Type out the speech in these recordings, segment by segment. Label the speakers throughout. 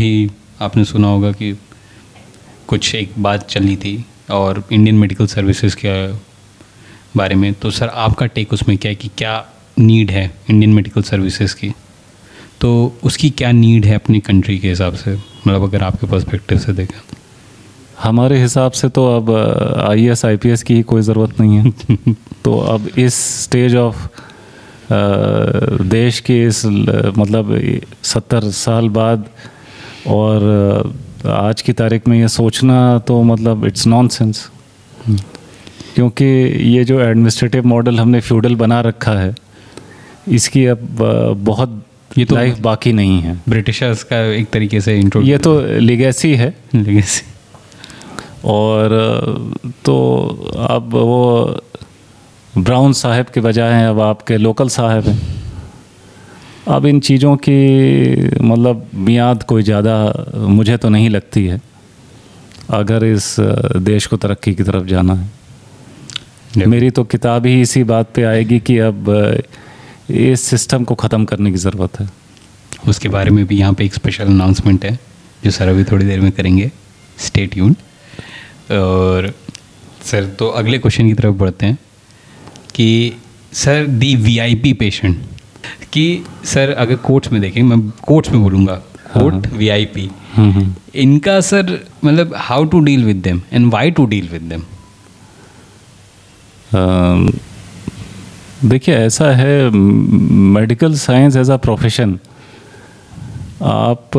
Speaker 1: अभी आपने सुना होगा कि कुछ एक बात चली थी और इंडियन मेडिकल सर्विसेज़ के बारे में। तो सर आपका टेक उसमें क्या है कि क्या नीड है इंडियन मेडिकल सर्विसेज़ की? तो उसकी क्या नीड है अपनी कंट्री के हिसाब से? मतलब अगर आपके पर्सपेक्टिव से देखें
Speaker 2: हमारे हिसाब से तो अब I S I P S की ही कोई ज़रूरत नहीं है। तो अब इस स्टेज ऑफ़ देश के इस मतलब सत्तर साल बाद और आज की तारीख में ये सोचना तो मतलब इट्स नॉन क्योंकि ये जो एडमिनिस्ट्रेटिव मॉडल हमने फ्यूडल बना रखा है इसकी अब बहुत ये तो लाइफ बाकी नहीं है।
Speaker 1: ब्रिटिशर्स का एक तरीके से इंट्रो
Speaker 2: ये तो लिगेसी है। लिगेसी और तो अब वो ब्राउन साहब के बजाय हैं अब आपके लोकल साहब हैं। अब इन चीज़ों की मतलब मियाद कोई ज़्यादा मुझे तो नहीं लगती है अगर इस देश को तरक्की की तरफ़ जाना है। मेरी तो किताब ही इसी बात पे आएगी कि अब इस सिस्टम को ख़त्म करने की ज़रूरत है।
Speaker 1: उसके बारे में भी यहाँ पे एक स्पेशल अनाउंसमेंट है जो सर अभी थोड़ी देर में करेंगे। स्टेट यून और सर तो अगले क्वेश्चन की तरफ़ बढ़ते हैं कि सर दी वीआईपी पेशेंट कि सर अगर कोर्ट्स में देखें मैं कोर्ट्स में बोलूँगा कोर्ट वी आई पी इनका सर मतलब how to deal with them and why to deal with them
Speaker 2: देखिए ऐसा है medical science as a profession आप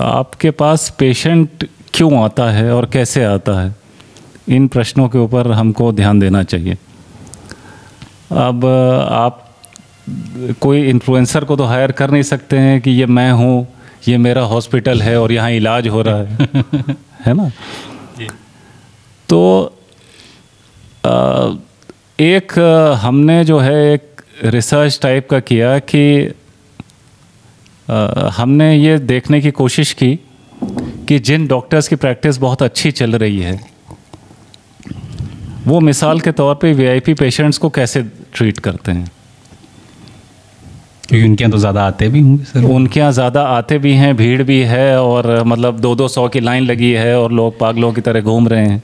Speaker 2: आपके पास पेशेंट क्यों आता है और कैसे आता है? इन प्रश्नों के ऊपर हमको ध्यान देना चाहिए। अब आप कोई इन्फ्लुएंसर को तो हायर कर नहीं सकते हैं कि ये मैं हूँ ये मेरा हॉस्पिटल है और यहाँ इलाज हो रहा है। है ना? तो एक हमने जो है एक रिसर्च टाइप का किया कि हमने ये देखने की कोशिश की कि जिन डॉक्टर्स की प्रैक्टिस बहुत अच्छी चल रही है वो मिसाल के तौर पे वीआईपी पेशेंट्स को कैसे ट्रीट करते हैं?
Speaker 1: क्योंकि उनके यहाँ तो ज़्यादा आते भी होंगे
Speaker 2: सर। उनके यहाँ ज़्यादा आते भी हैं भीड़ भी है और मतलब दो दो सौ की लाइन लगी है और लोग पागलों की तरह घूम रहे हैं।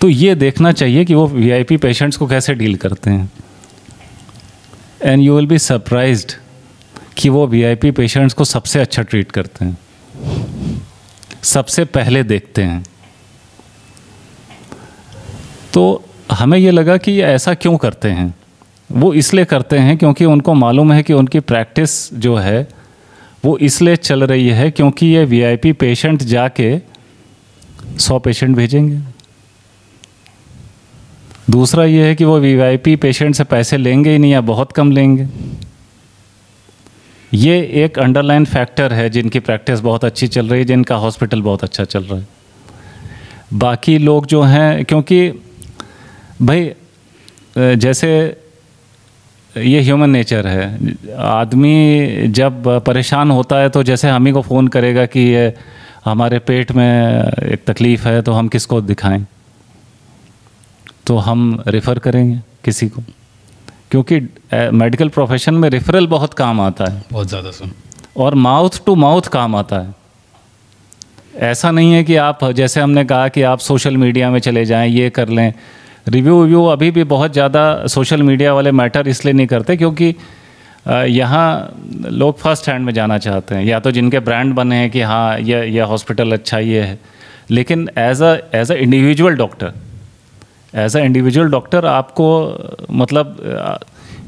Speaker 2: तो ये देखना चाहिए कि वो वीआईपी पेशेंट्स को कैसे डील करते हैं। And you will be surprised कि वो वीआईपी पेशेंट्स को सबसे अच्छा ट्रीट करते हैं। सबसे पहले देखते हैं। तो हमें ये लगा कि ये ऐसा क्यों करते हैं? वो इसलिए करते हैं क्योंकि उनको मालूम है कि उनकी प्रैक्टिस जो है, वो इसलिए चल रही है क्योंकि ये वीआईपी पेशेंट जाके सौ पेशेंट भेजेंगे। दूसरा ये है कि वो वी पेशेंट से पैसे लेंगे ही नहीं या बहुत कम लेंगे। ये एक अंडरलाइन फैक्टर है जिनकी प्रैक्टिस बहुत अच्छी चल रही है, जिनका हॉस्पिटल बहुत अच्छा चल रहा है। बाकी लोग जो हैं, क्योंकि भाई जैसे ये ह्यूमन नेचर है। आदमी जब परेशान होता है तो जैसे हम ही को फ़ोन करेगा कि ये हमारे पेट में एक तकलीफ़ है तो हम किसको दिखाएँ? तो हम रेफ़र करेंगे किसी को। क्योंकि मेडिकल प्रोफेशन में रेफरल बहुत काम आता है।
Speaker 1: बहुत ज़्यादा सुन
Speaker 2: और माउथ टू माउथ काम आता है। ऐसा नहीं है कि आप जैसे हमने कहा कि आप सोशल मीडिया में चले जाएँ ये कर लें। रिव्यू रिव्यू अभी भी बहुत ज़्यादा सोशल मीडिया वाले मैटर इसलिए नहीं करते क्योंकि यहाँ लोग फ़र्स्ट हैंड में जाना चाहते हैं। या तो जिनके ब्रांड बने हैं कि हाँ ये यह हॉस्पिटल अच्छा ये है। लेकिन as a as a individual doctor as a individual doctor आपको मतलब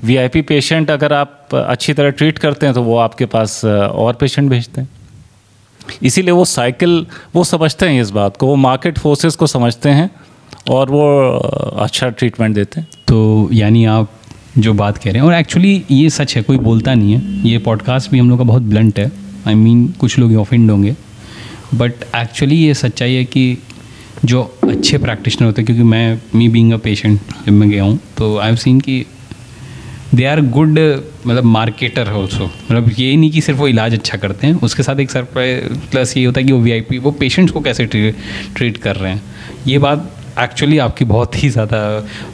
Speaker 2: वीआईपी पेशेंट अगर आप अच्छी तरह ट्रीट करते हैं तो वो आपके पास और पेशेंट भेजते हैं। इसीलिए वो साइकिल वो समझते हैं इस बात को, वो मार्केट फोर्सेस को समझते हैं। और वो अच्छा ट्रीटमेंट देते हैं।
Speaker 1: तो यानी आप जो बात कह रहे हैं और एक्चुअली ये सच है कोई बोलता नहीं है। ये पॉडकास्ट भी हम लोग का बहुत ब्लंट है। आई I मीन mean, कुछ लोग ऑफेंड होंगे। बट एक्चुअली ये सच्चाई है कि जो अच्छे प्रैक्टिशनर होते हैं क्योंकि मैं मी बीइंग अ पेशेंट जब मैं गया हूँ तो आई हैव सीन कि दे आर गुड मतलब मार्केटर ऑल्सो मतलब ये नहीं कि सिर्फ़ वो इलाज अच्छा करते हैं उसके साथ एक सरप्राइज़ प्लस ये होता है कि वो वीआईपी वो पेशेंट्स को कैसे ट्रीट कर रहे हैं। ये बात एक्चुअली आपकी बहुत ही ज़्यादा,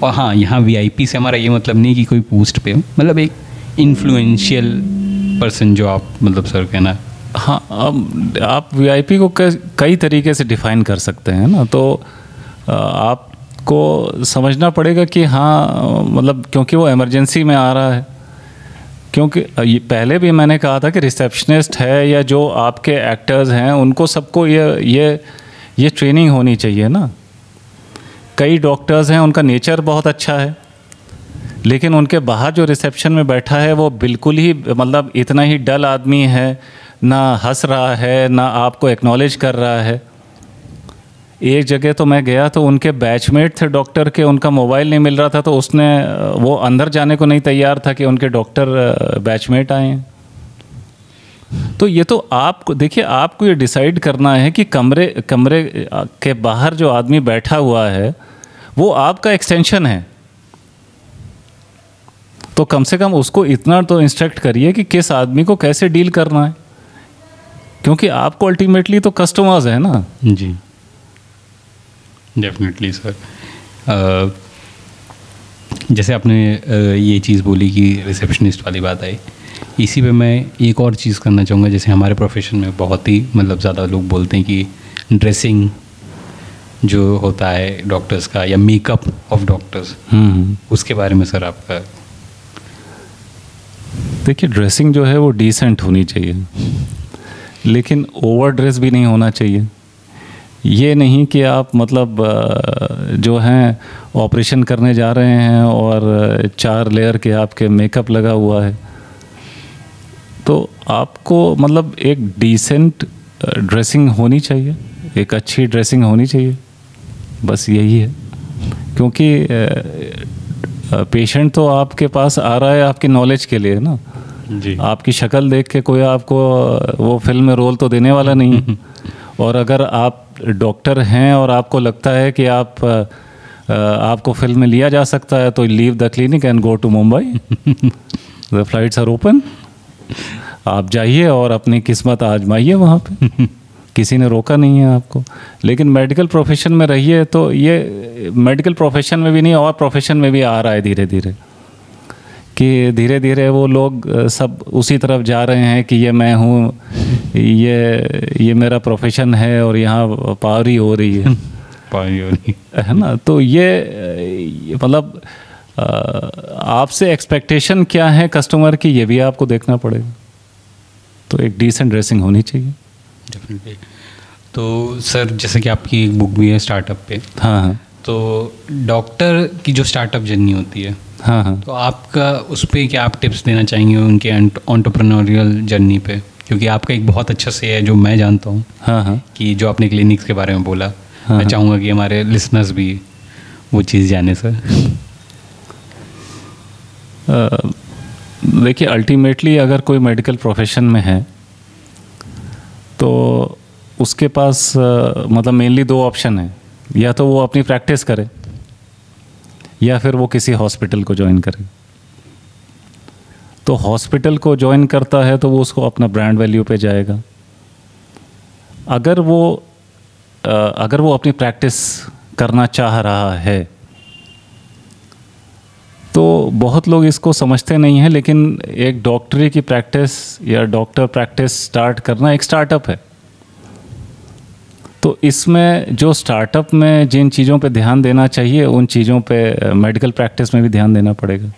Speaker 1: और हाँ यहाँ वी से हमारा ये मतलब नहीं कि कोई पोस्ट पे मतलब एक इन्फ्लुएंशियल पर्सन जो आप मतलब सर कहना
Speaker 2: हाँ। अब आप वीआईपी को कई तरीके से डिफाइन कर सकते हैं ना तो आपको समझना पड़ेगा कि हाँ मतलब क्योंकि वो इमरजेंसी में आ रहा है। क्योंकि ये पहले भी मैंने कहा था कि रिसेप्शनिस्ट है या जो आपके एक्टर्स हैं, उनको सबको ये ये ये ट्रेनिंग होनी चाहिए ना। कई डॉक्टर्स हैं, उनका नेचर बहुत अच्छा है, लेकिन उनके बाहर जो रिसेप्शन में बैठा है, वो बिल्कुल ही मतलब इतना ही डल आदमी है, ना हंस रहा है, ना आपको एक्नॉलेज कर रहा है। एक जगह तो मैं गया तो उनके बैचमेट थे डॉक्टर के, उनका मोबाइल नहीं मिल रहा था तो उसने, वो अंदर जाने को नहीं तैयार था कि उनके डॉक्टर बैचमेट आए तो ये तो आपको देखिए आपको ये डिसाइड करना है कि कमरे कमरे के बाहर जो आदमी बैठा हुआ है वो आपका एक्सटेंशन है। तो कम से कम उसको इतना तो इंस्ट्रक्ट करिए कि किस आदमी को कैसे डील करना है। क्योंकि आपको अल्टीमेटली तो कस्टमर्स है ना।
Speaker 1: जी। डेफिनेटली सर जैसे आपने ये चीज़ बोली कि रिसेप्शनिस्ट वाली बात आई। इसी पे मैं एक और चीज़ करना चाहूँगा, जैसे हमारे प्रोफेशन में बहुत ही मतलब ज़्यादा लोग बोलते हैं कि ड्रेसिंग जो होता है डॉक्टर्स का या मेकअप ऑफ़ डॉक्टर्स उसके बारे में सर आपका
Speaker 2: देखिए ड्रेसिंग जो है वो डिसेंट होनी चाहिए लेकिन ओवर ड्रेस भी नहीं होना चाहिए। ये नहीं कि आप मतलब जो हैं ऑपरेशन करने जा रहे हैं और चार लेयर के आपके मेकअप लगा हुआ है। तो आपको मतलब एक डिसेंट ड्रेसिंग होनी चाहिए एक अच्छी ड्रेसिंग होनी चाहिए। बस यही है। क्योंकि पेशेंट तो आपके पास आ रहा है आपकी नॉलेज के लिए ना? जी। आपकी शक्ल देख के कोई आपको वो फ़िल्म में रोल तो देने वाला नहीं और अगर आप डॉक्टर हैं और आपको लगता है कि आप आपको फ़िल्म में लिया जा सकता है तो leave the clinic and go to Mumbai the flights are open आप जाइए और अपनी किस्मत आजमाइए वहाँ पे। किसी ने रोका नहीं है आपको। लेकिन मेडिकल प्रोफेशन में रहिए तो ये मेडिकल प्रोफेशन में भी नहीं और प्रोफेशन में भी आ रहा है धीरे धीरे कि धीरे धीरे वो लोग सब उसी तरफ़ जा रहे हैं कि ये मैं हूँ ये ये मेरा प्रोफेशन है और यहाँ पावरी हो रही है।
Speaker 1: पावरी हो रही
Speaker 2: है। ना? तो ये मतलब आपसे एक्सपेक्टेशन क्या है कस्टमर की ये भी आपको देखना पड़ेगा। तो एक डिसेंट ड्रेसिंग होनी चाहिए।
Speaker 1: डेफिनेटली तो सर जैसे कि आपकी एक बुक भी है स्टार्टअप पे।
Speaker 2: हाँ हाँ।
Speaker 1: तो डॉक्टर की जो स्टार्टअप जर्नी होती है
Speaker 2: हाँ हाँ।
Speaker 1: तो आपका उस पर क्या आप टिप्स देना चाहेंगे उनके ऑन्टरप्रनोरियल जर्नी पे? क्योंकि आपका एक बहुत अच्छा से है जो मैं जानता हूँ
Speaker 2: हाँ हाँ।
Speaker 1: कि जो आपने क्लिनिक्स के बारे में बोला। हाँ, मैं हाँ। चाहूँगा कि हमारे लिसनर्स भी वो चीज़ जाने सर।
Speaker 2: देखिए अल्टीमेटली अगर कोई मेडिकल प्रोफेशन में है तो उसके पास मतलब मेनली दो ऑप्शन है। या तो वो अपनी प्रैक्टिस करे, या फिर वो किसी हॉस्पिटल को ज्वाइन करे। तो हॉस्पिटल को ज्वाइन करता है तो वो उसको अपना ब्रांड वैल्यू पे जाएगा। अगर वो अगर वो अपनी प्रैक्टिस करना चाह रहा है बहुत लोग इसको समझते नहीं हैं लेकिन एक डॉक्टरी की प्रैक्टिस या डॉक्टर प्रैक्टिस स्टार्ट करना एक स्टार्टअप है। तो इसमें जो स्टार्टअप में जिन चीज़ों पे ध्यान देना चाहिए उन चीज़ों पे मेडिकल प्रैक्टिस में भी ध्यान देना पड़ेगा।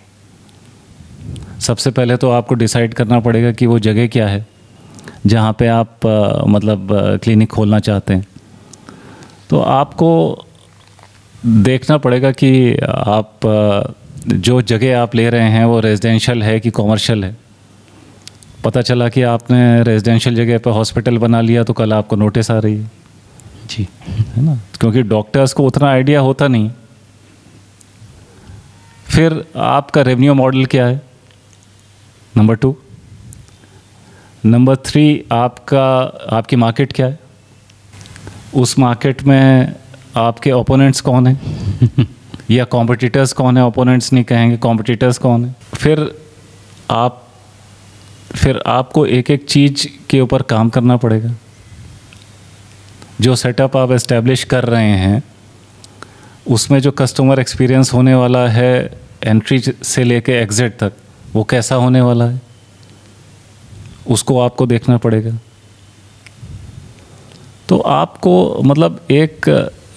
Speaker 2: सबसे पहले तो आपको डिसाइड करना पड़ेगा कि वो जगह क्या है जहाँ पे आप आ, मतलब क्लिनिक खोलना चाहते हैं। तो आपको देखना पड़ेगा कि आप जो जगह आप ले रहे हैं वो रेजिडेंशियल है कि कॉमर्शियल है? पता चला कि आपने रेजिडेंशियल जगह पर हॉस्पिटल बना लिया तो कल आपको नोटिस आ रही है।
Speaker 1: जी।
Speaker 2: है ना? क्योंकि डॉक्टर्स को उतना आइडिया होता नहीं। फिर आपका रेवेन्यू मॉडल क्या है? नंबर टू नंबर थ्री आपका आपकी मार्केट क्या है? उस मार्केट में आपके ओपोनेंट्स कौन हैं? या कॉम्पिटिटर्स कौन है? ओपोनेंट्स नहीं कहेंगे कॉम्पिटिटर्स कौन है? फिर आप, फिर आपको एक एक चीज़ के ऊपर काम करना पड़ेगा। जो सेटअप आप इस्टेब्लिश कर रहे हैं, उसमें जो कस्टमर एक्सपीरियंस होने वाला है एंट्री से लेके एग्ज़िट तक, वो कैसा होने वाला है? उसको आपको देखना पड़ेगा। तो आपको मतलब एक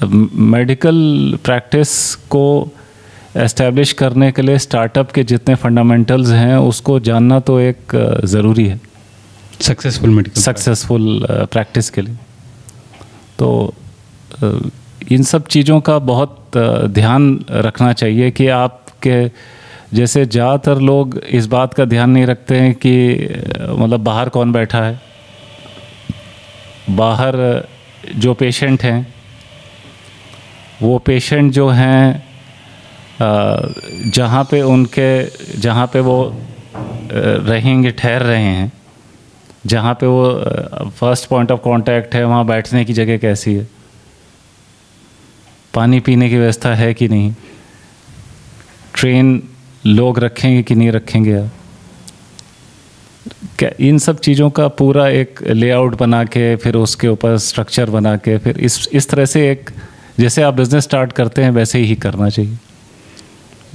Speaker 2: मेडिकल प्रैक्टिस को एस्टेब्लिश करने के लिए स्टार्टअप के जितने फंडामेंटल्स हैं उसको जानना तो एक ज़रूरी है।
Speaker 1: सक्सेसफुल मेडिकल
Speaker 2: सक्सेसफुल प्रैक्टिस के लिए। तो इन सब चीज़ों का बहुत ध्यान रखना चाहिए कि आपके जैसे ज़्यादातर लोग इस बात का ध्यान नहीं रखते हैं कि मतलब बाहर कौन बैठा है? बाहर जो पेशेंट हैं वो पेशेंट जो हैं जहाँ पे उनके, जहाँ पे वो रहेंगे, ठहर रहे हैं, जहाँ पे वो फ़र्स्ट पॉइंट ऑफ़ कांटेक्ट है, वहाँ बैठने की जगह कैसी है? पानी पीने की व्यवस्था है कि नहीं? ट्रेन लोग रखेंगे कि नहीं रखेंगे आप? क्या इन सब चीज़ों का पूरा एक लेआउट बना के, फिर उसके ऊपर स्ट्रक्चर बना के, फिर इस इस तरह से एक जैसे आप बिज़नेस स्टार्ट करते हैं वैसे ही करना चाहिए।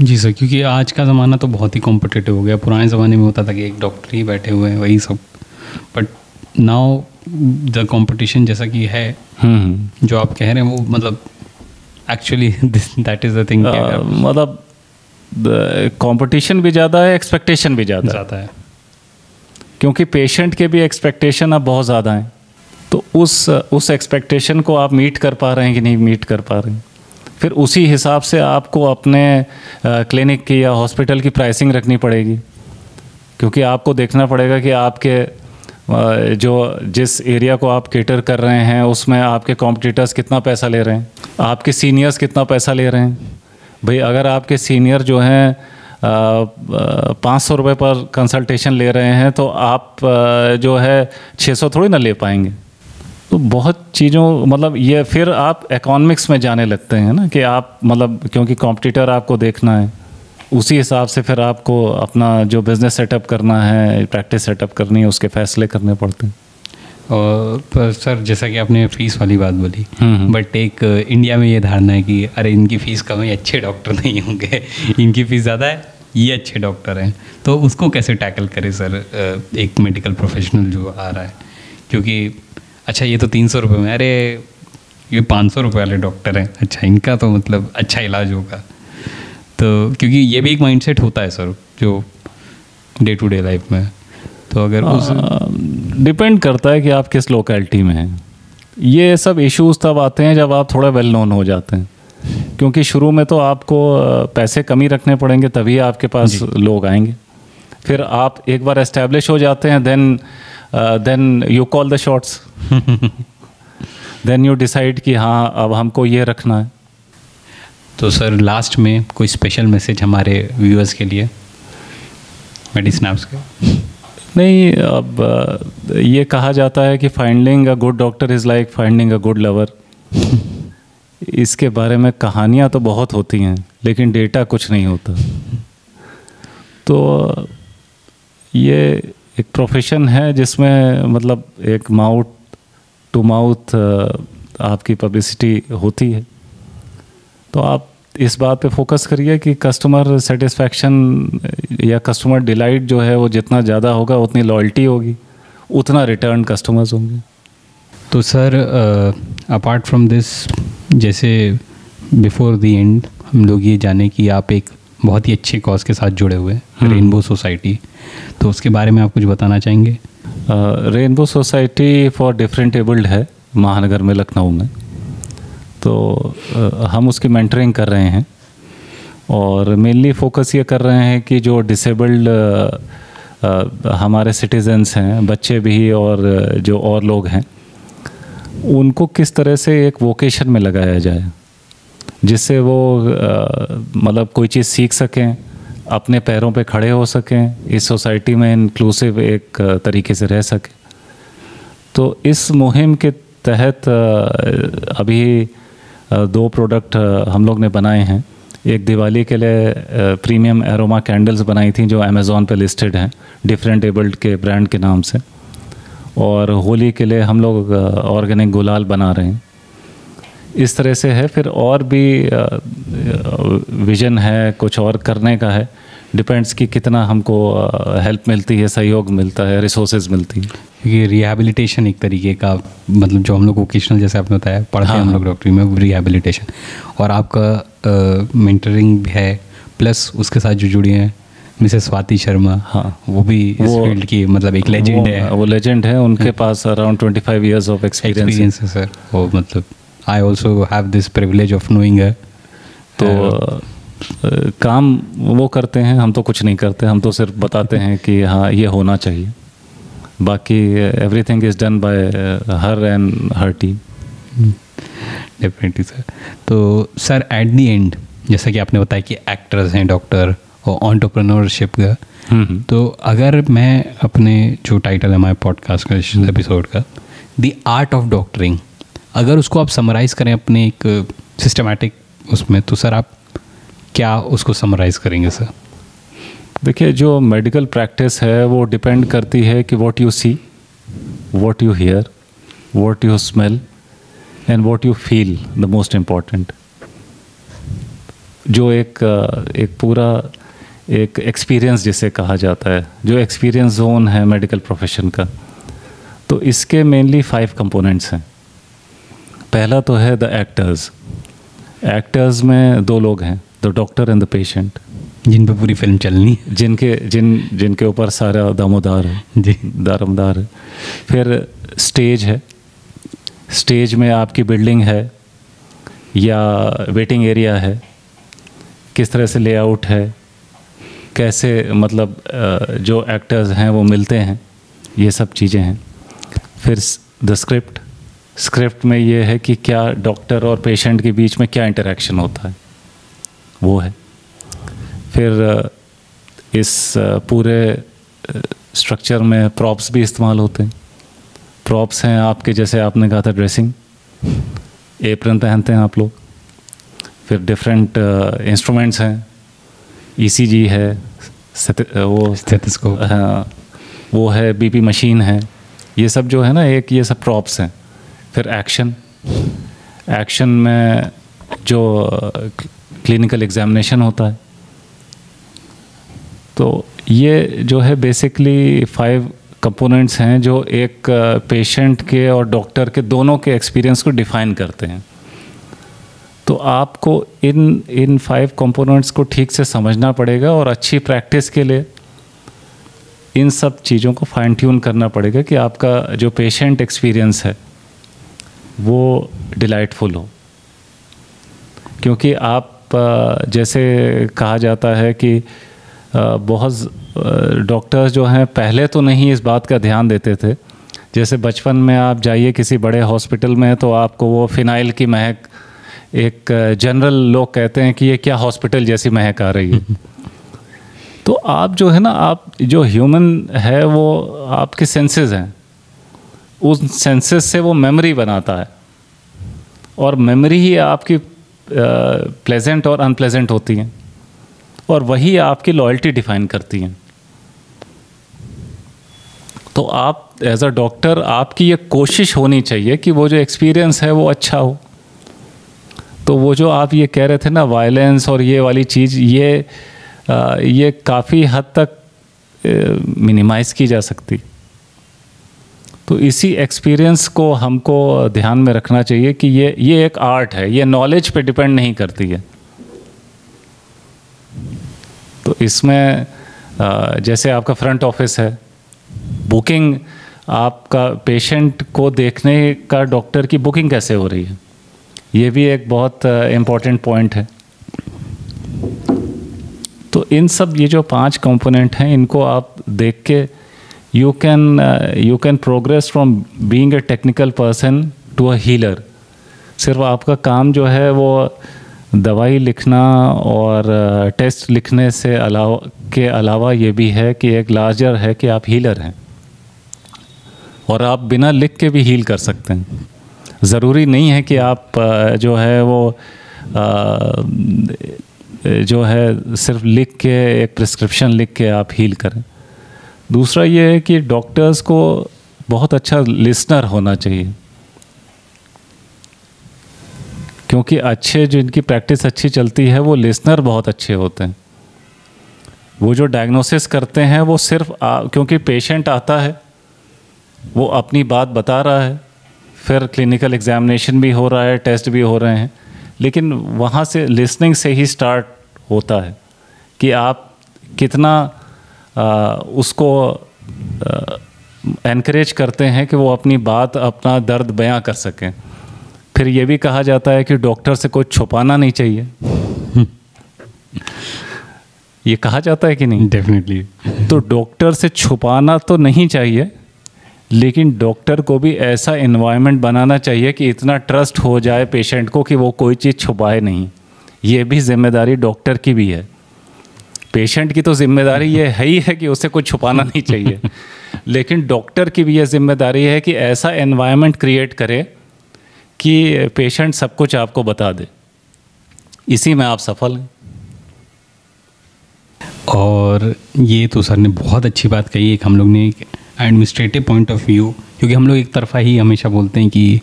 Speaker 1: जी सर क्योंकि आज का ज़माना तो बहुत ही कॉम्पिटेटिव हो गया। पुराने ज़माने में होता था कि एक डॉक्टर ही बैठे हुए हैं वही सब। बट नाउ द कंपटीशन जैसा कि है
Speaker 2: हम्म, हम्म।
Speaker 1: जो आप कह रहे हैं वो मतलब actually that is the thing
Speaker 2: मतलब कंपटीशन भी ज़्यादा है एक्सपेक्टेशन भी ज़्यादा
Speaker 1: ज़्यादा है।
Speaker 2: क्योंकि पेशेंट के भी एक्सपेक्टेशन अब बहुत ज़्यादा हैं। तो उस उस एक्सपेक्टेशन को आप मीट कर पा रहे हैं कि नहीं मीट कर पा रहे हैं। फिर उसी हिसाब से आपको अपने क्लिनिक की या हॉस्पिटल की प्राइसिंग रखनी पड़ेगी। क्योंकि आपको देखना पड़ेगा कि आपके जो जिस एरिया को आप केटर कर रहे हैं, उसमें आपके कॉम्पिटिटर्स कितना पैसा ले रहे हैं, आपके सीनियर्स कितना पैसा ले रहे हैं। भाई, अगर आपके सीनियर जो हैं पाँच सौ रुपये पर कंसल्टेशन ले रहे हैं तो आप जो है छः सौ थोड़ी ना ले पाएँगे। तो बहुत चीज़ों मतलब ये फिर आप इकोनॉमिक्स में जाने लगते हैं ना कि आप मतलब क्योंकि कॉम्पिटिटर आपको देखना है उसी हिसाब से फिर आपको अपना जो बिज़नेस सेटअप करना है प्रैक्टिस सेटअप करनी है उसके फैसले करने पड़ते हैं।
Speaker 1: और पर सर जैसा कि आपने फ़ीस वाली बात बोली बट
Speaker 2: हम्म, हम्म।
Speaker 1: एक इंडिया में ये धारणा है कि अरे इनकी फ़ीस कम है अच्छे डॉक्टर नहीं होंगे। इनकी फ़ीस ज़्यादा है ये अच्छे डॉक्टर हैं। तो उसको कैसे टैकल करें सर एक मेडिकल प्रोफेशनल जो आ रहा है? क्योंकि अच्छा ये तो तीन सौ रुपये में अरे ये पाँच सौ रुपये वाले डॉक्टर हैं। अच्छा इनका तो मतलब अच्छा इलाज होगा। तो क्योंकि ये भी एक माइंडसेट होता है सर जो डे टू डे लाइफ में। तो अगर उस
Speaker 2: डिपेंड करता है कि आप किस लोकेलिटी में हैं। ये सब इश्यूज़ तब आते हैं जब आप थोड़ा वेल नोन हो जाते हैं। क्योंकि शुरू में तो आपको पैसे कम ही रखने पड़ेंगे तभी आपके पास लोग आएँगे। फिर आप एक बार एस्टेब्लिश हो जाते हैं then then you call the shots then you decide कि हाँ अब हमको ये रखना है।
Speaker 1: तो सर लास्ट में कोई स्पेशल मैसेज हमारे व्यूअर्स के लिए? मेडिसिन के?
Speaker 2: नहीं अब ये कहा जाता है कि finding a good doctor is like finding a good lover इसके बारे में कहानियाँ तो बहुत होती हैं लेकिन डेटा कुछ नहीं होता। तो ये एक प्रोफेशन है जिसमें मतलब एक माउथ टू माउथ आपकी पब्लिसिटी होती है। तो आप इस बात पे फोकस करिए कि कस्टमर सेटिस्फैक्शन या कस्टमर डिलाइट जो है वो जितना ज़्यादा होगा उतनी लॉयल्टी होगी उतना रिटर्न कस्टमर्स होंगे।
Speaker 1: तो सर अपार्ट फ्रॉम दिस जैसे बिफोर द एंड हम लोग ये जाने कि आप एक बहुत ही अच्छे कॉज के साथ जुड़े हुए हैं रेनबो
Speaker 2: हम्म।
Speaker 1: सोसाइटी तो उसके बारे में आप कुछ बताना चाहेंगे?
Speaker 2: Rainbow society for different abled है महानगर में लखनऊ में। तो uh, हम उसकी मेंटरिंग कर रहे हैं और मेनली फोकस ये कर रहे हैं कि जो डिसेबल्ड uh, हमारे सिटीजन्स हैं बच्चे भी और जो और लोग हैं उनको किस तरह से एक वोकेशन में लगाया जाए जिससे वो मतलब कोई चीज़ सीख सकें अपने पैरों पे खड़े हो सकें, इस सोसाइटी में इंक्लूसिव एक तरीके से रह सकें। तो इस मुहिम के तहत अभी दो प्रोडक्ट हम लोग ने बनाए हैं। एक दिवाली के लिए प्रीमियम एरोमा कैंडल्स बनाई थी, जो अमेज़ोन पे लिस्टेड हैं डिफरेंट एबल्ड के ब्रांड के नाम से। और होली के लिए हम लोग ऑर्गेनिक गुलाल बना रहे हैं। इस तरह से है, फिर और भी विज़न है, कुछ और करने का है। डिपेंड्स कि कितना हमको हेल्प मिलती है सहयोग मिलता है रिसोर्सेज मिलती है।
Speaker 1: क्योंकि रिहेबिलिटेशन एक तरीके का मतलब जो हम लोग वोकेशनल जैसे आपने बताया पढ़ते हैं
Speaker 2: हाँ,
Speaker 1: हम लोग डॉक्टरी में रिहेबिलिटेशन और आपका मेंटरिंग भी है प्लस उसके साथ जो जुड़ी हैं मिसेस स्वाति शर्मा
Speaker 2: हाँ।
Speaker 1: वो भी इस
Speaker 2: वो-
Speaker 1: फ़ील्ड की मतलब एक लेजेंड है।
Speaker 2: वो लेजेंड है उनके हाँ, पास around twenty five years of experience
Speaker 1: है सर वो मतलब I also have this privilege of knowing है
Speaker 2: तो अ, काम वो करते हैं हम तो कुछ नहीं करते हम तो सिर्फ़ बताते हैं कि हाँ ये होना चाहिए। बाकी everything is done by her and her team
Speaker 1: definitely sir तो सर एट दी एंड जैसा कि आपने बताया कि एक्टर्स हैं डॉक्टर और ऑन्टरप्रनोरशिप का तो अगर मैं अपने जो टाइटल है हमारे पॉडकास्ट का इस एपिसोड का द आर्ट ऑफ़ डॉक्टरिंग अगर उसको आप समराइज़ करें अपने एक सिस्टमेटिक उसमें तो सर आप क्या उसको समराइज़ करेंगे सर
Speaker 2: देखिए, जो मेडिकल प्रैक्टिस है, वो डिपेंड करती है कि what you see what you hear what you smell and what you feel the most important जो एक एक पूरा, एक एक्सपीरियंस जिसे कहा जाता है, जो एक्सपीरियंस जोन है मेडिकल प्रोफेशन का तो इसके मेनली फाइव कंपोनेंट्स हैं। पहला तो है द एक्टर्स एक्टर्स में दो लोग हैं। The doctor and the patient
Speaker 1: जिन पे पूरी फ़िल्म चलनी है।
Speaker 2: जिनके जिन जिनके ऊपर सारा दामोदार है
Speaker 1: जी।
Speaker 2: दारमदार है। फिर स्टेज है। स्टेज में आपकी बिल्डिंग है या वेटिंग एरिया है। किस तरह से लेआउट है। कैसे मतलब जो एक्टर्स हैं वो मिलते हैं। ये सब चीज़ें हैं। फिर द स्क्रिप्ट स्क्रिप्ट में ये है कि क्या डॉक्टर और पेशेंट के बीच में क्या इंटरेक्शन होता है। वो है। फिर इस पूरे स्ट्रक्चर में प्रॉप्स भी इस्तेमाल होते हैं। प्रॉप्स हैं आपके जैसे आपने कहा था ड्रेसिंग एप्रन पहनते हैं आप लोग। फिर डिफरेंट इंस्ट्रूमेंट्स हैं। ईसीजी है स्थ- अ, वो
Speaker 1: स्टेथोस्कोप
Speaker 2: हाँ वो है बीपी मशीन है। ये सब जो है ना एक ये सब प्रॉप्स हैं। फिर एक्शन एक्शन में जो क्लिनिकल एग्जामिनेशन होता है। तो ये जो है बेसिकली फाइव कंपोनेंट्स हैं जो एक पेशेंट के और डॉक्टर के दोनों के एक्सपीरियंस को डिफाइन करते हैं। तो आपको इन इन फाइव कंपोनेंट्स को ठीक से समझना पड़ेगा और अच्छी प्रैक्टिस के लिए इन सब चीज़ों को फाइन ट्यून करना पड़ेगा कि आपका जो पेशेंट एक्सपीरियंस है, वो डिलाइटफुल हो। क्योंकि आप जैसे कहा जाता है कि बहुत डॉक्टर्स जो हैं पहले तो नहीं इस बात का ध्यान देते थे। जैसे बचपन में आप जाइए किसी बड़े हॉस्पिटल में तो आपको वो फिनाइल की महक एक जनरल लोग कहते हैं कि ये क्या हॉस्पिटल जैसी महक आ रही है। तो आप जो है ना आप जो ह्यूमन है वो आपके सेंसेस हैं। उस सेंसेस से वो मेमोरी बनाता है। और मेमोरी ही आपकी प्लेजेंट और अनप्लेजेंट होती हैं। और वही आपकी लॉयल्टी डिफाइन करती हैं। तो आप एज अ डॉक्टर आपकी ये कोशिश होनी चाहिए कि वो जो एक्सपीरियंस है वो अच्छा हो। तो वो जो आप ये कह रहे थे ना वायलेंस और ये वाली चीज़ ये आ, ये काफ़ी हद तक मिनिमाइज़ की जा सकती। तो इसी एक्सपीरियंस को हमको ध्यान में रखना चाहिए कि ये ये एक आर्ट है, ये नॉलेज पे डिपेंड नहीं करती है। तो इसमें जैसे आपका फ्रंट ऑफ़िस है बुकिंग आपका पेशेंट को देखने का डॉक्टर की बुकिंग कैसे हो रही है? ये भी एक बहुत इंपॉर्टेंट पॉइंट है। तो इन सब, ये जो पाँच कंपोनेंट हैं, इनको आप देख के you can you can progress from being a technical person to a healer सिर्फ़ आपका काम जो है वो दवाई लिखना और टेस्ट लिखने से अलावा के अलावा ये भी है कि एक लार्जर है कि आप हीलर हैं। और आप बिना लिख के भी हील कर सकते हैं। ज़रूरी नहीं है कि आप अ, जो है वो अ, जो है सिर्फ़ लिख के एक प्रिस्क्रिप्शन लिख के आप हील करें। दूसरा ये है कि डॉक्टर्स को बहुत अच्छा लिसनर होना चाहिए। क्योंकि अच्छे जो इनकी प्रैक्टिस अच्छी चलती है वो लिसनर बहुत अच्छे होते हैं। वो जो डायग्नोसिस करते हैं वो सिर्फ़ आ, क्योंकि पेशेंट आता है वो अपनी बात बता रहा है फिर क्लिनिकल एग्जामिनेशन भी हो रहा है टेस्ट भी हो रहे हैं। लेकिन वहाँ से लिसनिंग से ही स्टार्ट होता है कि आप कितना उसको एनकरेज करते हैं कि वो अपनी बात अपना दर्द बयां कर सकें। फिर ये भी कहा जाता है कि डॉक्टर से कुछ छुपाना नहीं चाहिए। ये कहा जाता है कि नहीं?
Speaker 1: डेफिनेटली
Speaker 2: तो डॉक्टर से छुपाना तो नहीं चाहिए लेकिन डॉक्टर को भी ऐसा इन्वायरमेंट बनाना चाहिए कि इतना ट्रस्ट हो जाए पेशेंट को कि वो कोई चीज़ छुपाए नहीं। ये भी ज़िम्मेदारी डॉक्टर की भी है। पेशेंट की तो ज़िम्मेदारी ये है ही है कि उसे कुछ छुपाना नहीं चाहिए। लेकिन डॉक्टर की भी ये ज़िम्मेदारी है कि ऐसा एनवायरनमेंट क्रिएट करे कि पेशेंट सब कुछ आपको बता दे। इसी में आप सफल हैं।
Speaker 1: और ये तो सर ने बहुत अच्छी बात कही एक हम लोग ने एक एडमिनिस्ट्रेटिव पॉइंट ऑफ़ व्यू क्योंकि हम लोग एक तरफा ही हमेशा बोलते हैं कि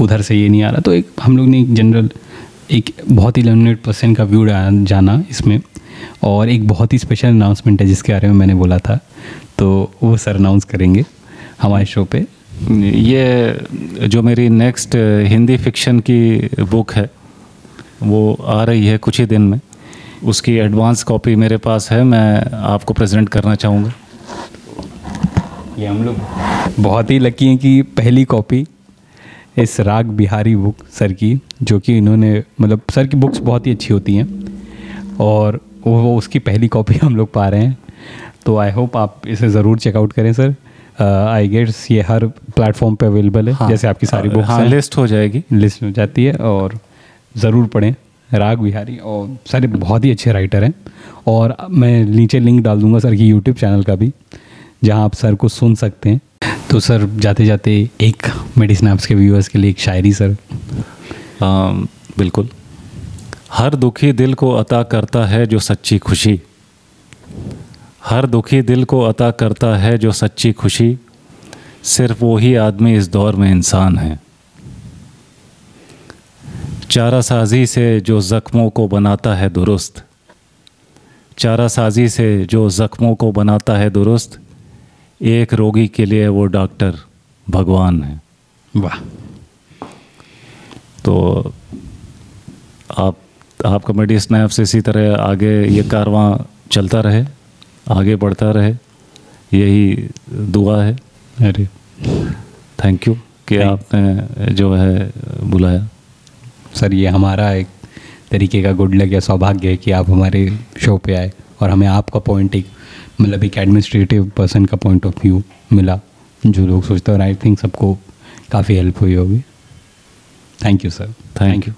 Speaker 1: उधर से ये नहीं आ रहा। तो एक हम लोग ने एक जनरल एक बहुत ही लर्नेड पर्सन का व्यू जाना इसमें। और एक बहुत ही स्पेशल अनाउंसमेंट है जिसके बारे में मैंने बोला था। तो वो सर अनाउंस करेंगे हमारे शो पे।
Speaker 2: ये जो मेरी नेक्स्ट हिंदी फिक्शन की बुक है वो आ रही है कुछ ही दिन में। उसकी एडवांस कॉपी मेरे पास है मैं आपको प्रेजेंट करना चाहूँगा।
Speaker 1: ये हम लोग बहुत ही लकी हैं कि पहली कॉपी इस राग बिहारी बुक सर की जो कि इन्होंने मतलब सर की बुक्स बहुत ही अच्छी होती हैं। और वो उसकी पहली कॉपी हम लोग पा रहे हैं। तो आई होप आप इसे ज़रूर चेकआउट करें सर आई uh, गेट्स ये हर प्लेटफॉर्म पे अवेलेबल है हाँ, जैसे आपकी सारी बुक्स
Speaker 2: हाँ, लिस्ट हो जाएगी।
Speaker 1: लिस्ट हो जाती है और ज़रूर पढ़ें। राग बिहारी और सर बहुत ही अच्छे राइटर हैं। और मैं नीचे लिंक डाल दूँगा सर की यूट्यूब चैनल का भी जहाँ आप सर को सुन सकते हैं। तो सर जाते जाते एक मेडिसिन ऐप्स के व्यूअर्स के लिए एक शायरी सर
Speaker 2: आ, बिल्कुल। हर दुखी दिल को अता करता है जो सच्ची खुशी। हर दुखी दिल को अता करता है जो सच्ची खुशी। सिर्फ़ वही आदमी इस दौर में इंसान है। चारा साजी से जो ज़ख्मों को बनाता है दुरुस्त। चारा साजी से जो ज़ख्मों को बनाता है दुरुस्त। एक रोगी के लिए वो डॉक्टर भगवान है।
Speaker 1: वाह।
Speaker 2: तो आप आपका मेडी स्नैप्स इसी तरह आगे ये कारवां चलता रहे आगे बढ़ता रहे यही दुआ है।
Speaker 1: अरे।
Speaker 2: थैंक यू कि आपने जो है बुलाया।
Speaker 1: सर ये हमारा एक तरीके का गुड लक या सौभाग्य है कि आप हमारे शो पे आए और हमें आपका पॉइंट एक मतलब एक एडमिनिस्ट्रेटिव पर्सन का पॉइंट ऑफ़ व्यू मिला जो लोग सोचते हैं और आई थिंक सबको काफ़ी हेल्प हुई होगी। Thank you sir
Speaker 2: thank you